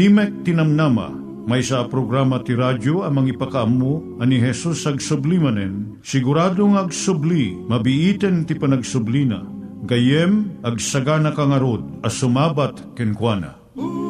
Timek Tinamnama, may sa programa ti radyo amang ipakaamu ani Jesus ag sublimanen, siguradong ag subli, mabiiten ti panagsublina, gayem ag sagana kangarod as sumabat kenkwana. umay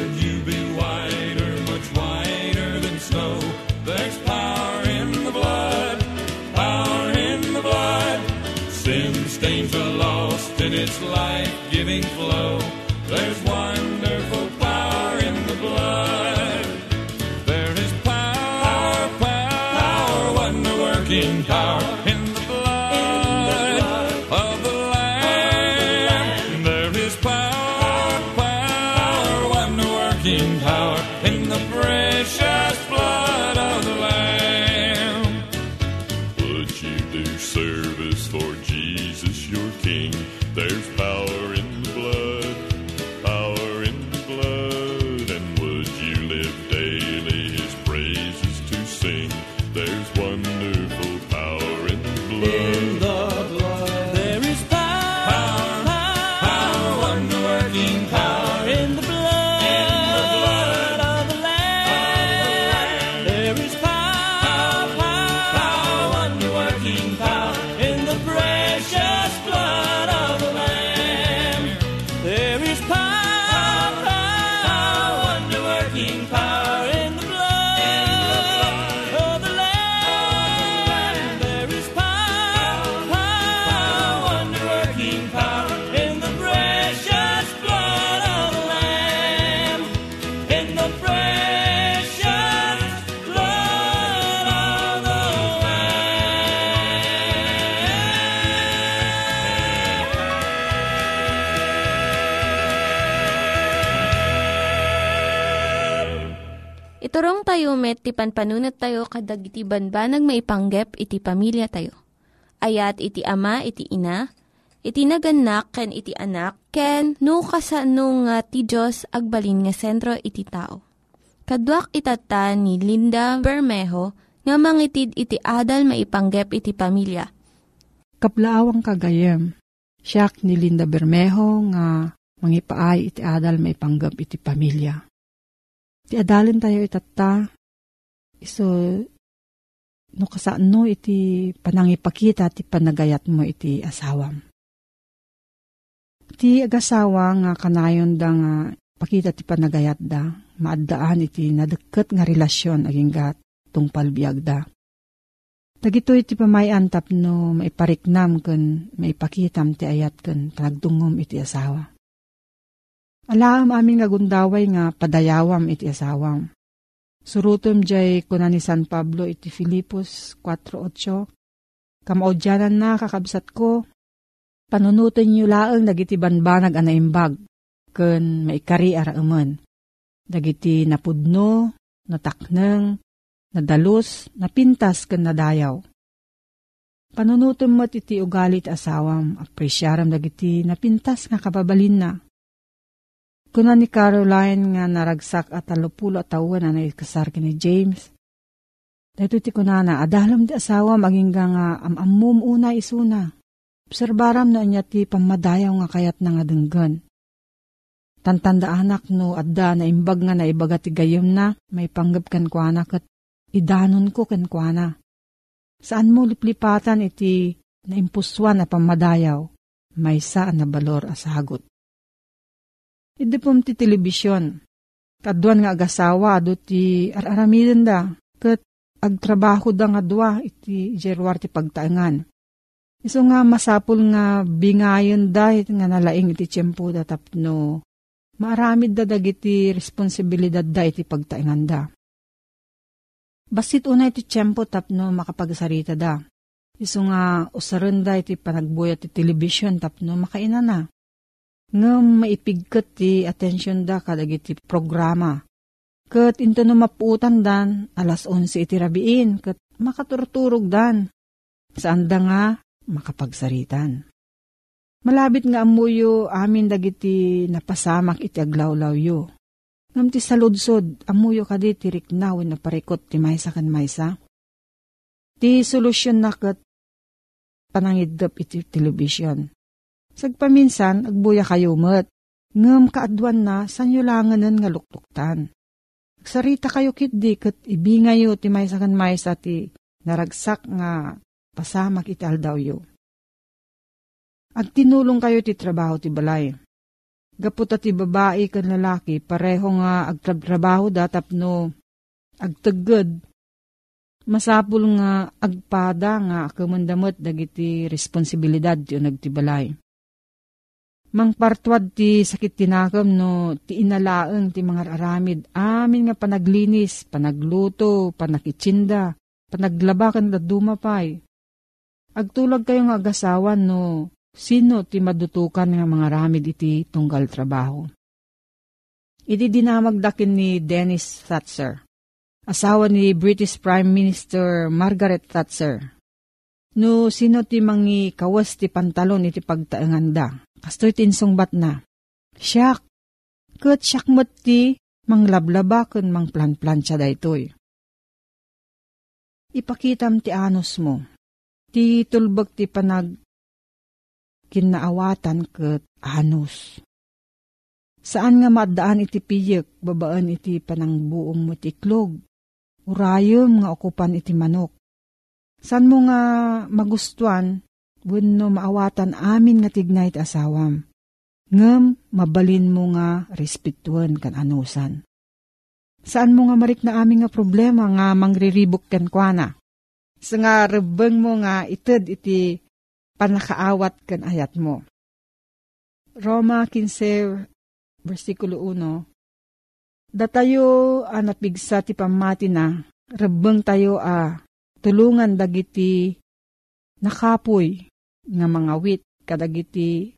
in power. Met, ti panpanunat tayo kadag iti banbanag maipanggep iti pamilya tayo. Ayat iti ama, iti ina, iti naganak, ken iti anak, ken no kasano nga ti Diyos agbalin nga sentro iti tao. Kaduak itata ni Linda Bermejo nga mangitid iti adal maipanggep iti pamilya. Kaplaawang kagayem, siyak ni Linda Bermejo nga mangipaay iti adal maipanggap iti pamilya. Ti adalin tayo itata, iso no kasano iti panangipakita ti panagayat mo iti asawam. Ti agasawa nga kanayon da nga pakita ti panagayat da, maaddaan iti nadeket nga relasyon aging gat tungpal biag da. Dagito iti pamayan tapno maipariknam ken maipakitam ti ayat ken panagdungom iti asawa. Alaam aming nagundaway nga padayawam iti asawam. Surutom jay kuna ni San Pablo iti Filipos 4.8 Kamaudyanan na kakabsat ko. Panunutin niyo laang dagiti banbanag anaimbag ken maikari araaman. Dagiti napudno, natakneng, nadalus, napintas ken nadayaw. Panunutom mo't iti ugalit asawam, apresyaram dagiti napintas nga kababalin na. Kuna ni Caroline nga naragsak at talupulo at tawa na naikasar ni James. Dito ti kunana, adalam di asawa maging nga amamum una isuna. Obserbaram na niya ti pamadayaw nga kayat na nga denggan. Tantanda anak no adda na imbag nga na ibaga ti gayom na, may panggap kan kuana kat idanon ko ken kuana. Saan mo liplipatan iti naimpuswan na pamadayaw, may saan na balor asagot. Idi pom ti telebisyon, kaduan nga agasawa ado ti araramiden da, kat agtrabaho da nga dua iti jerwar ti pagtaangan. Iso nga masapul nga bingayon da nga nalaing iti tiyempo da tapno maaramid da dagiti responsibilidad da iti pagtaingan da. Basit una iti tiyempo tapno makapagsarita da. Iso nga usaran da iti panagbuyat ti television tapno makaina na. Ngam maipigkat ti atensyon da kadagiti programa. Kat into no mapuutan dan, alas 11 iti rabiin, kat makaturturog dan. Saan da nga makapagsaritan. Malabit nga amuyo amin dagiti napasamak iti aglawlawyo. Ngam ti saludsod, amuyo kadi ti riknawin na parikot ti maysa kan maysa. Ti solusyon na kat panangidap iti television. Sagpaminsan, agbuya kayo met. Ngam kaadwan na, sanyo langanan nga luktuktan. Sarita kayo kitdi kat ibingayo ti maysa kan maysa ti naragsak nga pasamak iti aldawyo. At tinulong kayo ti trabaho ti balay. Gaputa ti babae kan lalaki, pareho nga agtrabaho da tapno agtagad. Masapul nga agpada nga kamandamot dagiti responsibilidad ti nagtibalay. Mangpartwad ti sakit tinakam no ti inalaeng ti mga aramid amin nga panaglinis, panagluto, panakitsinda, panaglabakan da dumapay. Agtulag kayo nga agasawan no sino ti madutukan nga mga ramid iti tunggal trabaho. Iti dinamagdakin ni Dennis Thatcher, asawa ni British Prime Minister Margaret Thatcher. No sino ti mangi kawas ti pantalon iti pagtaengan da, kastoy tinsungbat na. Siyak, kat siyak mat ti manglablaba kun mang plan-plancha da itoy. Ipakitam ti anos mo, ti tulbag ti panag kinaawatan ket anos. Saan nga maddaan iti piyek, babaan iti panangbuong mo ti iklog, urayom nga okupan iti manok. San mo nga magustuhan, wenno maawatan amin nga tignay iti asawam. Ngem, mabalin mo nga respetuan kan anusan. Saan mo nga marik na amin nga problema nga mangriribok ken kwa Sa nga rebeng mo nga ited iti panakaawat kan ayat mo. Roma 15, versikulo 1, Datayo a napigsa ti pamati na, rebeng tayo a tulungan dagiti nakapoy nga mga wit kadagiti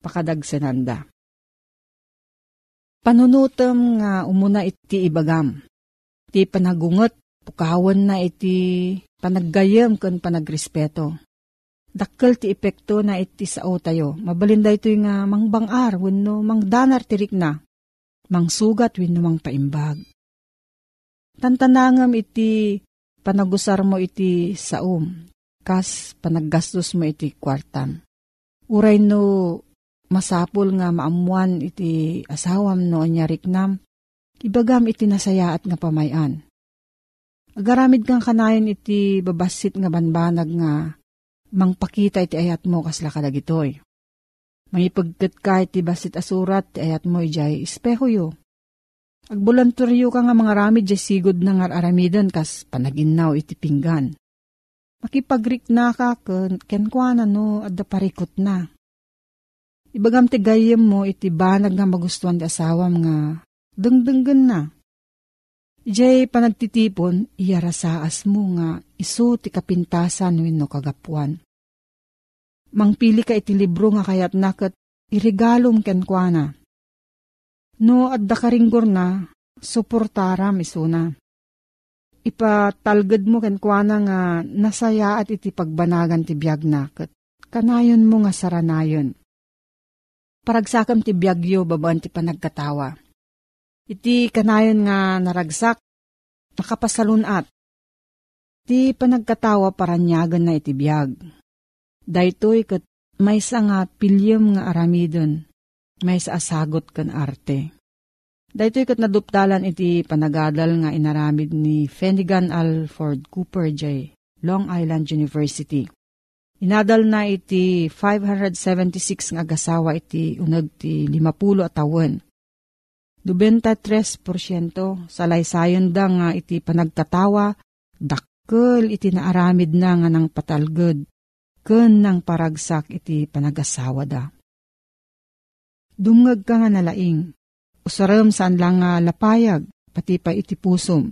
pakadagsenanda. Panunutem nga umuna iti ibagam. Ti panagungot, pukawan na iti panaggayam kan panagrespeto dakkel ti epekto na iti sao tayo. Mabalinda ito nga mangbangar, wenno mangdanar tirik na, mangsugat wenno mang paimbag. Tantanangam iti panagusar mo iti saom, kas panaggastos mo iti kwartam. Uray no masapul nga maamuan iti asawam no anyarik nam, ibagam iti nasayaat nga pamayan. Agaramid kang kanayon iti babasit nga banbanag nga mangpakita iti ayat mo kasla kadagitoy. Mangipagkat ka iti basit asurat ti ayat mo ijay espeho yo. Agbulanturyo ka nga mga ramid jay sigod na nga aramidan kas panaginaw iti pinggan. Makipagrik na ka ken kenkwana no adda parikot na. Ibagam ti gayem mo iti banag nga magustuhan ti asawam nga dengdenggen na. Ijay panagtitipon, iyarasaas mo nga iso ti kapintasan wenno kagapuan. Mangpili ka iti libro nga kayat nakat irigalom kenkwana. No adda karinggor na, suportaram isuna. Ipatalgad mo kenkwana nga nasaya at iti pagbanagan ti biyag na kat kanayon mo nga saranayon. Paragsakam ti biyagyo babaan ti panagkatawa. Iti kanayon nga naragsak, nakapasalunat. Ti panagkatawa paranyagan na iti biyag. Daytoy kat may nga pilyem nga aramidon, may sa asagot kan arte. Daytoy kat naduptalan iti panagadal nga inaramid ni Fenigan Alford Cooper J. Long Island University. Inadal na iti 576 nga agasawa iti unag ti 50 atawan. 23% salaysayon da nga iti panagtatawa, dakkel iti naaramid na nga ng patalged, ken ng paragsak iti panagasawa da. Dumngag ka nga nalaing, Usaram saan lang nga lapayag, pati pa iti pusom.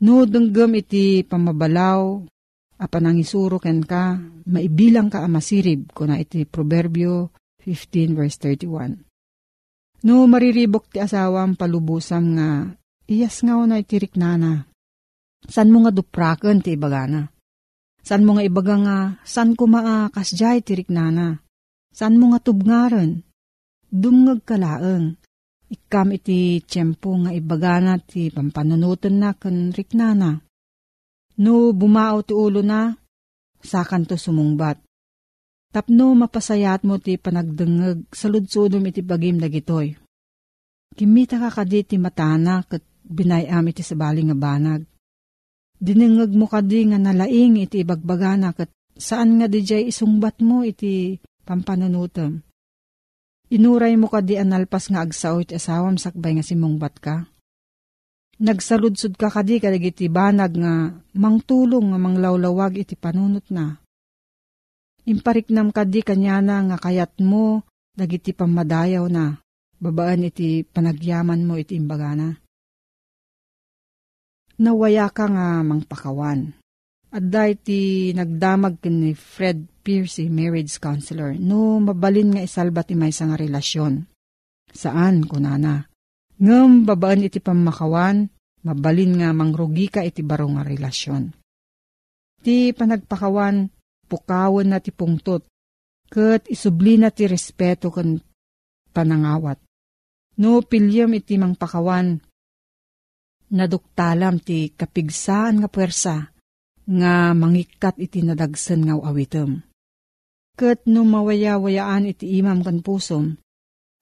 No denggem iti pamabalaw, apan ang isuro ken ka, maibilang ka amasirib, kuna iti Proverbio 15 verse 31. No mariribok ti asawam palubusam nga, iyas nga na iti riknana. San mo nga dupraken ti ibagana? San mo nga ibaga nga, san ko maakas jay ti riknana? San mo nga tubngaren? Dumngag kalaeng, Ikam iti tiyempo nga ibagana ti pampanunutan na kan riknana. No bumao ti ulo na, sakan to sumungbat. Tapno mapasayat mo ti panagdengeg sa ludsudom iti bagim dagitoy. Kimita ka kadi ti matana kat binayam iti sabaling nga banag. Dinengeg mo kadi nga nalaing iti ibagbagana kat saan nga di jay isungbat mo iti pampanunutom. Inuray mo ka di analpas nga agsaw iti asawam sakbay nga simungbat ka. Nagsaludsud ka kadi kadag iti banag nga mangtulong nga manglawlawag iti panunot na. Impariknam kadi kanyana nga kayat mo dagiti pamadayaw na babaan iti panagyaman mo iti imbagana. Nawaya ka nga mangpakawan. Adda iti nagdamag ni Fred Piercy, marriage counselor, no mabalin nga isalba ti may nga relasyon. Saan, kunana? Ngam babaan iti pamakawan, mabalin nga mangrugi ka iti baro nga relasyon. Ti panagpakawan, pukawan na ti pungtot, kat isubli na ti respeto kan panangawat. No pilyam iti mangpakawan, naduktalam ti kapigsaan nga puwersa, nga mangikat iti nadagsan nga awitem. Kat no mawaya-wayaan iti imam kan pusom,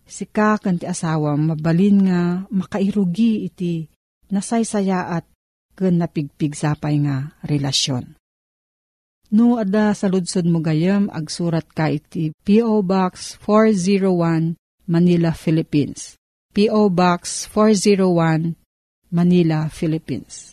sika kan ti asawa mabalin nga makairugi iti nasaysayaat ken napigpig sapay nga relasyon. No ada sa ludsod mo gayam agsurat ka iti P.O. Box 401 Manila, Philippines. P.O. Box 401 Manila, Philippines.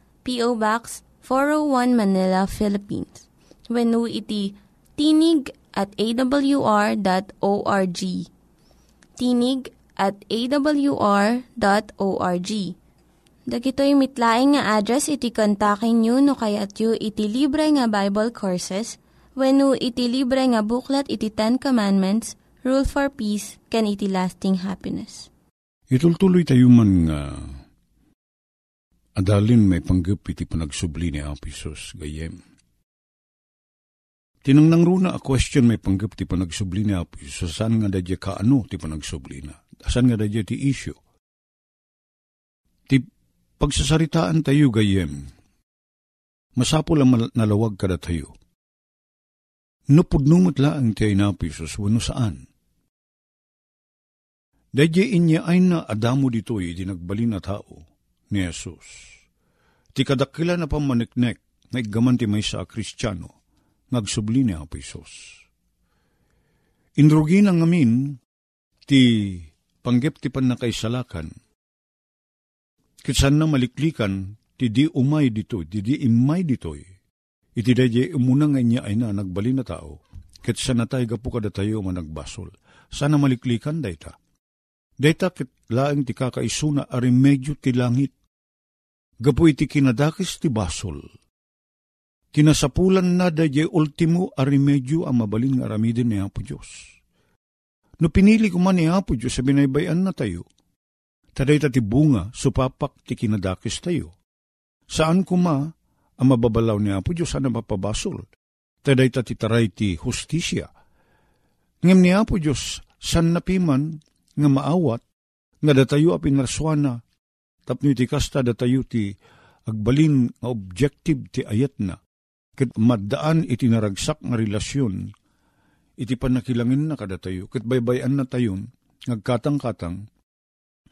P.O. Box 401 Manila, Philippines. When iti tinig at awr.org. Tinig at awr.org. Dagitoy mitlaing nga address iti kontakin nyo no kayat yu iti libre nga Bible Courses when iti libre nga buklat iti Ten Commandments, Rule for Peace, can iti lasting happiness. Itultuloy tayo man nga adalin may panggap iti panagsubli ni Apisos gayem. Tinangnang runa a question may panggap ti panagsubli ni Apisos saan nga dadya kaano ti panagsubli na? Saan nga dadya ti issue? Ti pagsasaritaan tayo gayem, masapo lang nalawag kada tayo. Napudnumot laang ti inapisos wano saan. Dadya inya ay na adamo dito'y di nagbalin na tao ni Jesus. Ti kadakila na pamaniknek na igaman ti may sa kristyano, ngagsubli ni Apo Isos. Inrugi na ngamin, ti panggep ti panakaisalakan, kitsan na maliklikan, ti di umay dito, ti di imay ditoy, iti dadya umuna nga ay na nagbalin na tao, kitsan na tayo gapu kada tayo managbasol, sana maliklikan dayta. Dayta kit laeng ti kakaisuna ari medyo ti langit, gapu iti kinadakis ti basol, kinasapulan na dadya ultimo arimedyo ang mabalin nga aramidin ni Apo Diyos. No pinili ko man ni Apo Diyos sa binaybayan na tayo, taday ti bunga supapak ti kinadakis tayo. Saan kuma ang mababalaw ni Apo Diyos sana mapabasol? Taday ti taray ti hustisya. Ngem ni Apo Diyos, san napiman nga maawat, nga datayo a pinarswana, tapno ti kasta datayo ti agbalin nga objective ti ayat na, ket maddaan iti naragsak nga relasyon, iti panakilangin na kada tayo, ket baybayan na tayon, ngagkatang-katang,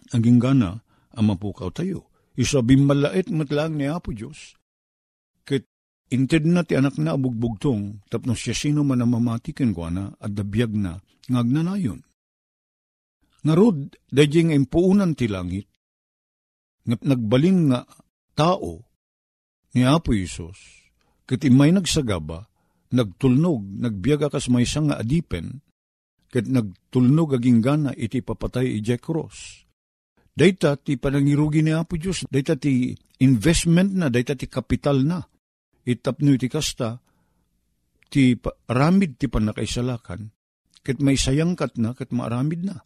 ang gana, ang mapukaw tayo. Isabim malait matlang ni Apo Diyos, ket inted na ti anak na abugbugtong, tapno siya sino man ang mamatikin ko at dabiyag na, ngagnanayon. Ngarod, dayjing impuunan ti langit, nagbalin nga tao ni Apo Isos, ket imay nagsagaba, nagtulnog, nagbiyaga kas may nga adipen, ket nagtulnog aging gana iti papatay iti cross. Dayta ti panangirugi ni Apo Diyos, dayta ti investment na, dayta ti kapital na. Itapno iti kasta, ti ramid ti panakaisalakan, ket may sayangkat na, ket maaramid na.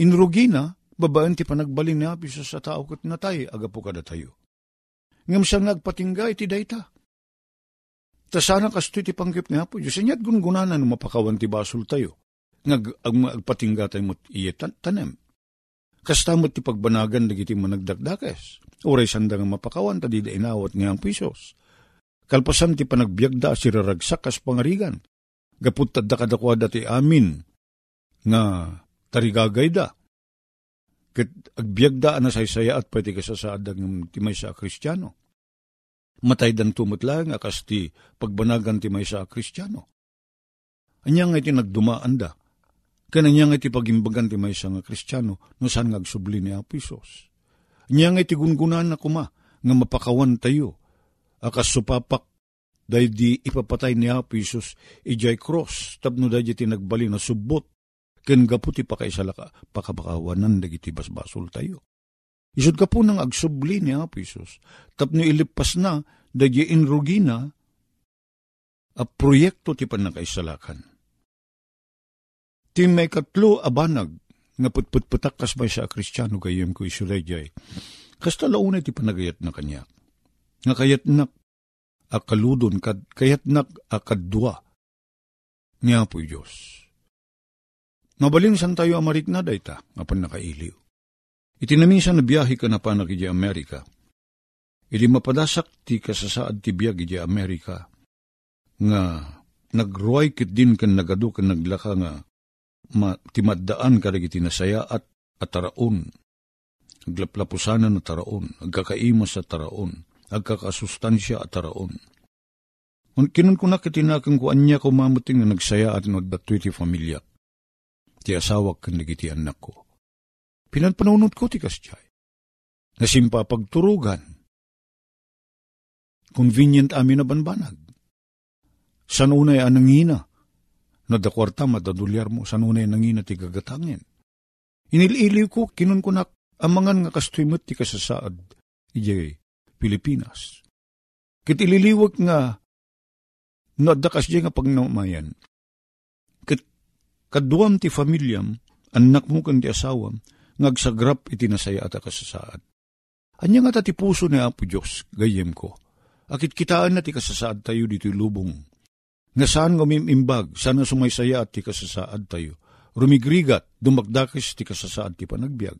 Inrugi na, babaan ti panagbalin ni Apo sa tao ket natay, agapo kada tayo. Ngam siya nagpatingga iti dayta. Ta sana kasto iti panggip nga po, Diyos, inyat gungunanan mapakawan ti basol tayo. Ngag, ag, agpatingga tayo mo't iya tan, tanem. Kasta mo't ti pagbanagan dagiti managdakdakes. Uray sanda nga mapakawan, tadi da inawat nga ang pisos. Kalpasan ti panagbiagda, siraragsak kas pangarigan. Gaput tadda kadakwa dati amin, nga tarigagay da. Ket agbiagda na saysaya at pwede kasasaad ng timay sa kristyano matay dan tumot lang akas ti pagbanagan ti may sa kristyano. Anya nga iti nagdumaan da. Kananya nga iti pagimbagan ti may sa nga kristyano no saan nga agsubli ni Apisos. Anya nga iti gungunan na kuma nga mapakawan tayo. Akas supapak day di ipapatay ni Apisos ijay cross tapno day ti nagbali na subot ken gaputi pakaisalaka pakapakawanan dagiti basbasol tayo. Isod ka po nang agsubli ni Apo. Tapno ilipas na, dadya inrugi na, a proyekto ti panakaisalakan. Ti may katlo abanag, nga putputputak kas may sa kristyano kayem ko isulayjay. Kas talauna ti panagayat na kanya. Nga kayat nak akaludon, kad, kayat nak akadwa ni Apo Diyos. Mabalin san tayo amarik na dayta, nga panakailiw. Itinaminsan na biyahe ka na panak iti Amerika. Iti mapadasak ti kasasaad ti biyag iti Amerika. Nga nagruay kit din kan nagadu kan naglaka nga ma, timaddaan ka iti nasaya at ataraon. Aglaplapusanan na taraon, agkakaimas sa taraon, agkakasustansya at taraon. Kinun ko na kitinakang ko anya ko mamuting nga nagsaya at no datoy ti familya. Ti asawak kan nagiti anak ko Pinanpanunod ko ti kasyay. Nasimpa pagturugan. Convenient amin na banbanag. San unay anangina, nadakwarta madadulyar mo, san unay nangina ti gagatangin. Inililiw ko, kinun ko na amangan nga kastrimot ti kasasaad, ijay Pilipinas. Kit ililiwag nga, nadakas di nga pagnamayan. Kaduam ti familyam, anak mo kan ti asawam, ngagsagrap iti nasaya at kasasaad. Anya nga ti puso ni Apo Diyos, gayem ko. Akit kitaan na ti kasasaad tayo dito lubong. Nga saan ngumimimbag, saan nga sumaysaya at ti kasasaad tayo. Rumigrigat, dumagdakis ti kasasaad ti panagbiag.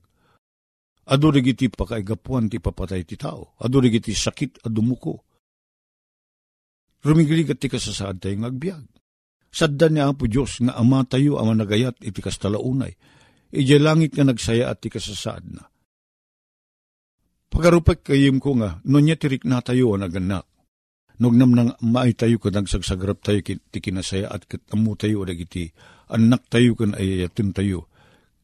Ado iti pakaigapuan ti papatay ti tao. Ado iti sakit at dumuko. Rumigrigat ti kasasaad tayo ngagbiag. Sadda ni Apo Diyos nga ama tayo ama nagayat iti kastalaunay. Ije langit nga nagsaya at ti kasasaad na. Pagarupag kayim ko nga, no niya tirik na tayo ang naganak. Nognam nang maay tayo ka nagsagsagrap tayo ti kinasaya at katamu tayo dagiti anak tayo kan ayayatin tayo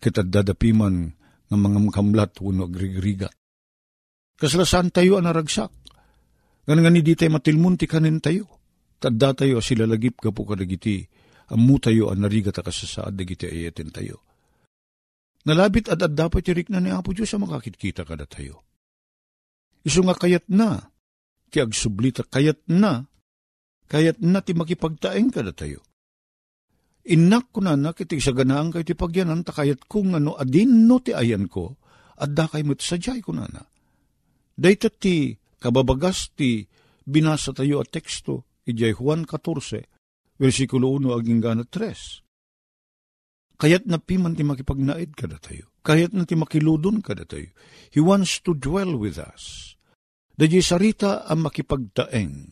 kita dadapiman ng mga kamlat uno agrigrigat. Kaslasan tayo ang naragsak. Ganang nga di tayo matilmun ti kanin tayo. Tadda tayo sila lagip ka po kadagiti. Amu tayo ang narigat kasasaad dagiti ayayatin tayo. Nalabit at at dapat tirik na ni Apo Diyos sa makakitkita kada tayo. Iso nga kayat na, ti agsublita kayat na, kayat na ti makipagtaeng kada tayo. Inak ko na na kiti sa ganaang kayo ti pagyanan, takayat kung ano adin no ti ayan ko, at da kayo mo't sadyay ko na na. Dahito ti kababagas ti binasa tayo at teksto, ijay Juan 14, versikulo 1 aging gana 3. Kayat na piman ti makipagnaid kada tayo. Kayat na ti makiludon kada tayo. He wants to dwell with us. Dadya sarita ang makipagtaeng.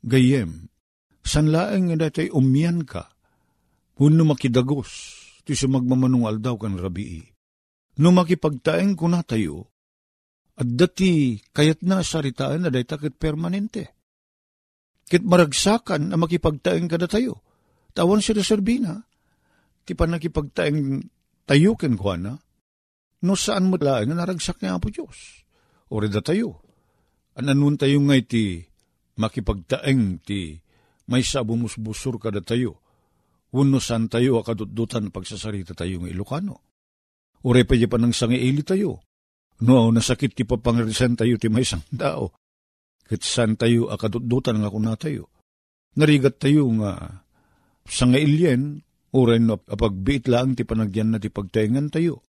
Gayem, sanlaeng nga datay umyan ka, Huno makidagos, ti sumagmamanong aldaw kan rabii. No makipagtaeng ko na tayo, at dati kayat na saritaan na day permanente. Kit maragsakan na makipagtaeng kada tayo. Tawan siya serbina, ti pa nakipagtaeng tayo ko na, no saan mo laing na naragsak niya po Diyos. O reda tayo. Ananun tayo nga ti makipagtaeng ti may sabumusbusur kada tayo Uno san tayo akadudutan pagsasarita tayo ng Ilocano. Ure pa pa ng sangiili tayo. No, nasakit ti papangrisan tayo ti may isang tao. Kit san tayo akadudutan nga kuna tayo. Narigat tayo nga sangailyen, ure no apagbiit lang ti panagyan na ti pagtaingan tayo.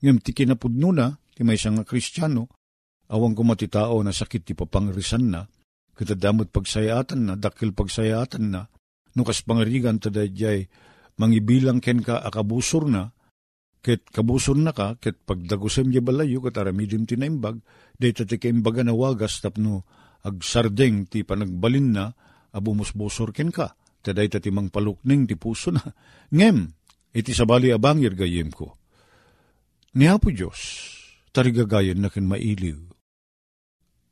Ngam ti kinapudno na, ti may isang kristyano, awang kumatitao na sakit ti papangrisan na, kitadamot pagsayatan na, dakil pagsayatan na, no kas pangarigan tadayjay mangibilang ken ka akabusor na, ket kabusor na ka, ket pagdagusem di balayo, ket aramidim tinaimbag, day tati kaimbaga na wagas tapno agsardeng ti panagbalin na, abumusbusor ken ka, taday tati mang palukning ti puso na. Ngem, iti sabali abangir gayem ko. Ni Apo Diyos, tarigagayan na mailiw,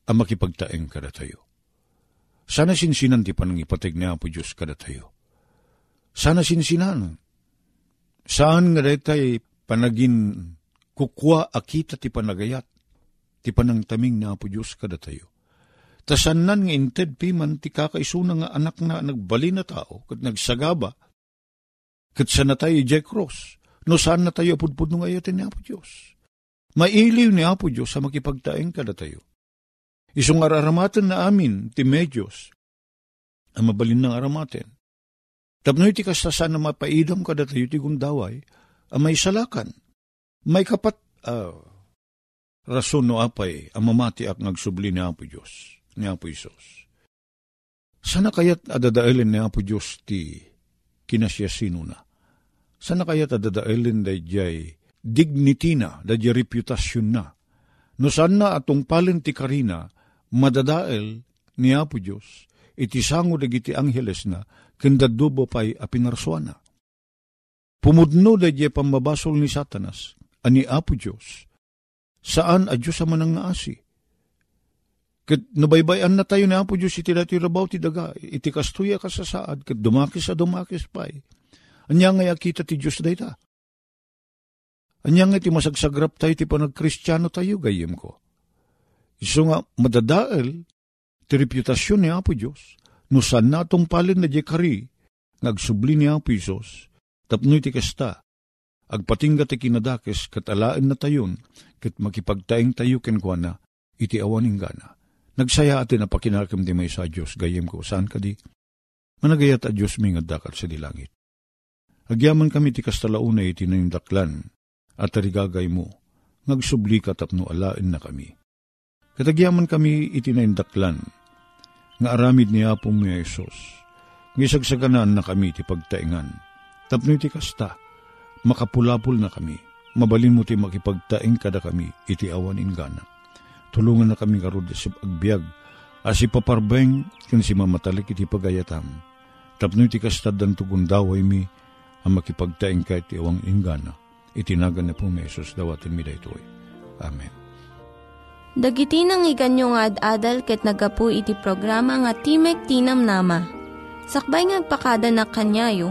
ang makipagtaeng kada tayo. Sana sinsinan ti panangipatig niya po Diyos kada tayo. Sana sinsinan. Saan nga tay panagin kukwa akita ti panagayat, ti panangtaming na po Diyos kada tayo. Tasanan nga inted piman ti kakaisuna nga anak na nagbali na tao, kat nagsagaba, kat sa na tayo Jack Cross, no saan na tayo pudpud nung ayatin ni Apo Diyos. Mailiw ni Apo Diyos sa makipagtaeng kada tayo. Isong araramatan na amin, ti medyos, ang mabalin ng aramaten. Tapno iti kastasan na mapaidam ka datayo ti gundaway, ang may salakan. May kapat, uh, rason no apay, ang mamati ak nagsubli ni Apo Diyos, ni Apo Isos. Sana kayat adadaelin ni Apo Diyos ti kinasya sino na. Sana kayat adadaelin da jay dignity na, da jay reputasyon na. No sana atong palin ti karina, madadael ni Apo Diyos, iti sango dagiti angheles na, kendadubo pa'y apinarsuana. Pumudno da di pambabasol ni Satanas, ani Apo Diyos, saan a Diyos ang manang naasi. Kat nabaybayan na tayo ni Apo Diyos iti dati rabaw ti daga, iti kastuya ka sa saad, kat dumakis sa dumakis pa'y. Anya nga kita ti Diyos dayta. Anya nga ti masagsagrap tayo ti panagkristyano tayo gayem ko. Iso nga madadael ti reputasyon ni Apo Diyos, no saan natong palin na kari, nagsubli ni Apo Isos, tapno iti kasta, agpatingga ti kinadakes katalaan na tayon, kat makipagtaing tayo kenkwana, iti awaning gana. Nagsaya atin na pakinakam di may sa Diyos, gayem ko, saan ka di? Managayat a Diyos may ngadakal sa dilangit. Agyaman kami ti kastalauna iti daklan, at tarigagay mo, nagsubli ka tapno alain na kami Katagyaman kami itinaindaklan, nga aramid ni Apong ni Jesus, ngisagsaganan na kami ti pagtaingan. Tapno iti kasta, makapulapul na kami, mabalin mo ti makipagtaing kada kami, iti awan ingana. Tulungan na kami karod sa agbyag, as ipaparbeng kan si mamatalik iti pagayatam. Tapno iti kastad dan tugundaway mi, ang makipagtaing ka iti awang inggana. Itinagan na po may dawatin mi daytoy. Amen. Dagiti nang iganyo nga ad-adal ket nagapu iti programa nga Timek Tinam Nama. Sakbay ngagpakada na kanyayo,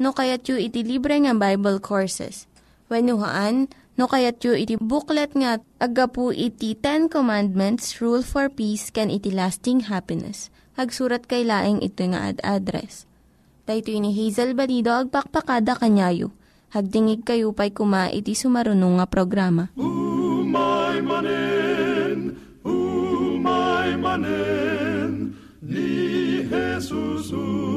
no kayat yu iti libre nga Bible Courses. When yuhaan, no kayat yu iti booklet nga agapu iti Ten Commandments, Rule for Peace, can iti lasting happiness. Hagsurat kay laing ito nga ad address. Dito ni Hazel Balido, agpakpakada kanyayo. Hagdingig kayo pa'y kuma iti sumarunong nga programa. Umay manen, umay manen, ni Jesus, umay